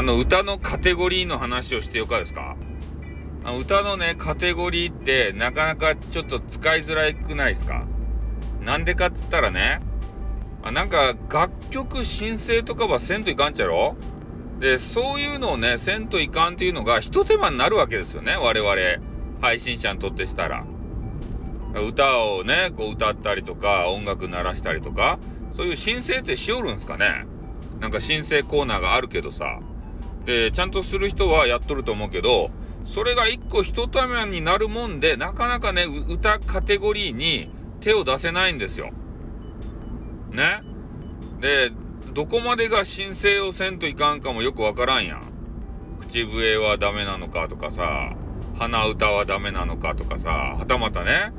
あの歌のカテゴリーの話をしてよかですか？あ歌のね、カテゴリーってなかなかちょっと使いづらくないですか？なんでかっつったらね、あなんか楽曲申請とかはせんといかんちゃろ？で、そういうのをね、せんといかんっていうのが一手間になるわけですよね、我々。配信者にとってしたら。歌をね、こう歌ったりとか、音楽鳴らしたりとか、そういう申請ってしおるんすかね？なんか申請コーナーがあるけどさ。で、ちゃんとする人はやっとると思うけど、それが一個一手間になるもんで、なかなかね、歌カテゴリーに手を出せないんですよ。ね？で、どこまでが申請をせんといかんかもよくわからんやん。口笛はダメなのかとかさ、鼻歌はダメなのかとかさ、はたまたね、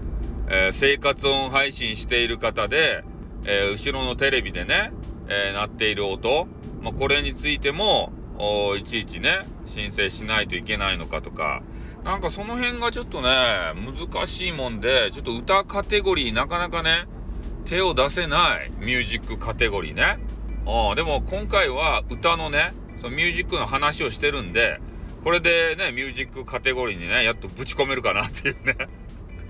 えー、生活音配信している方で、えー、後ろのテレビでね、えー、鳴っている音、まあ、これについても、いちいちね、申請しないといけないのかとか、なんかその辺がちょっとね、難しいもんで、ちょっと歌カテゴリーなかなかね、手を出せないミュージックカテゴリーね。あでも今回は歌のね、そのミュージックの話をしてるんで、これでね、ミュージックカテゴリーにね、やっとぶち込めるかなっていうね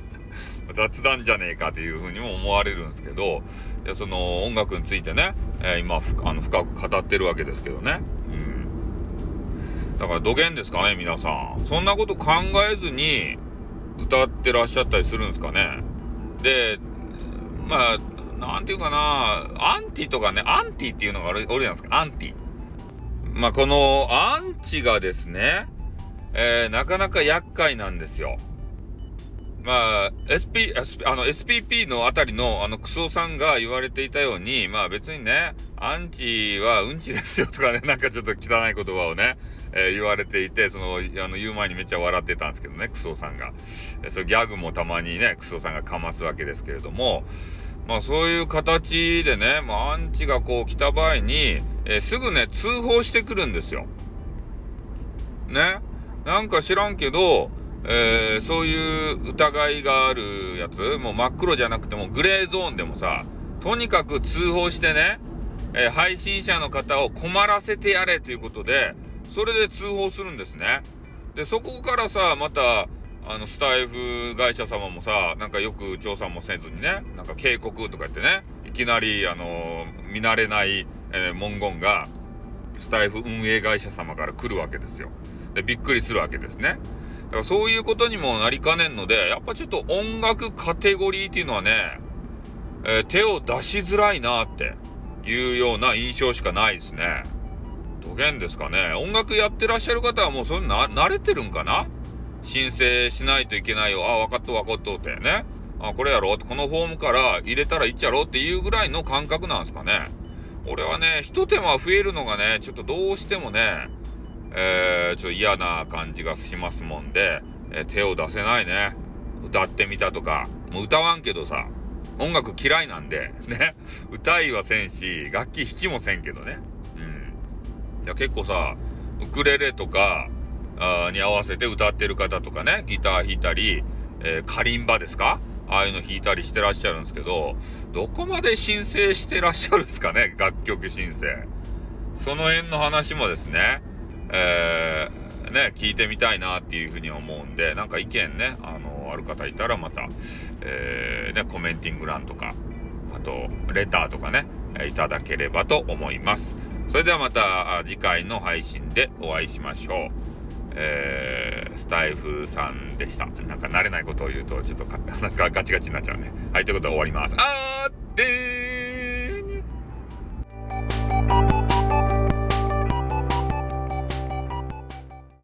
雑談じゃねえかというふうにも思われるんですけど、いやその音楽についてね、えー、今あの深く語ってるわけですけどね。だから土源ですかね、皆さん。そんなこと考えずに歌ってらっしゃったりするんですかね。で、まあ、なんていうかな、アンティとかね、アンティっていうのがある、おるじゃないですか、アンティ。まあ、このアンチがですね、えー、なかなか厄介なんですよ。まあ、sps、あの、SPP のあたりの、あの、クソさんが言われていたように、まあ別にね、アンチはうんちですよとかね、なんかちょっと汚い言葉をね、えー、言われていて、その、あの、言う前にめっちゃ笑ってたんですけどね、クソさんが。えー、そギャグもたまにね、クソさんがかますわけですけれども、まあそういう形でね、まあアンチがこう来た場合に、えー、すぐね、通報してくるんですよ。ね？なんか知らんけど、えー、そういう疑いがあるやつ、もう真っ黒じゃなくてもグレーゾーンでもさ、とにかく通報してね、えー、配信者の方を困らせてやれということで、それで通報するんですね。で、そこからさ、また、あの、スタイフ会社様もさ、なんかよく調査もせずにね、なんか警告とか言ってね、いきなり、あのー、見慣れない、えー、文言が、スタイフ運営会社様から来るわけですよ。で、びっくりするわけですね。だからそういうことにもなりかねんので、やっぱちょっと音楽カテゴリーっていうのはね、えー、手を出しづらいなっていうような印象しかないですね。どげんですかね。音楽やってらっしゃる方はもうそれな、慣れてるんかな？申請しないといけないよ。あ、分かっと分かっとってね。あ、これやろ？このフォームから入れたらいっちゃろ？っていうぐらいの感覚なんですかね。俺はね、一手間増えるのがね、ちょっとどうしてもね、えー、ちょっと嫌な感じがしますもんで、えー、手を出せないね。歌ってみたとか、もう歌わんけどさ、音楽嫌いなんで、ね、歌いはせんし、楽器弾きもせんけどね。うん。いや、結構さ、ウクレレとか、に合わせて歌ってる方とかね、ギター弾いたり、えー、カリンバですか？ああいうの弾いたりしてらっしゃるんですけど、どこまで申請してらっしゃるんですかね、楽曲申請。その辺の話もですね、えー、ね、聞いてみたいなっていうふうに思うんで、なんか意見ね、あの、ある方いたらまた、えー、ね、コメンティング欄とか、あと、レターとかね、いただければと思います。それではまた次回の配信でお会いしましょう。えー、スタイフさんでした。なんか慣れないことを言うと、ちょっと なんかガチガチになっちゃうね。はい、ということで終わります。あーってー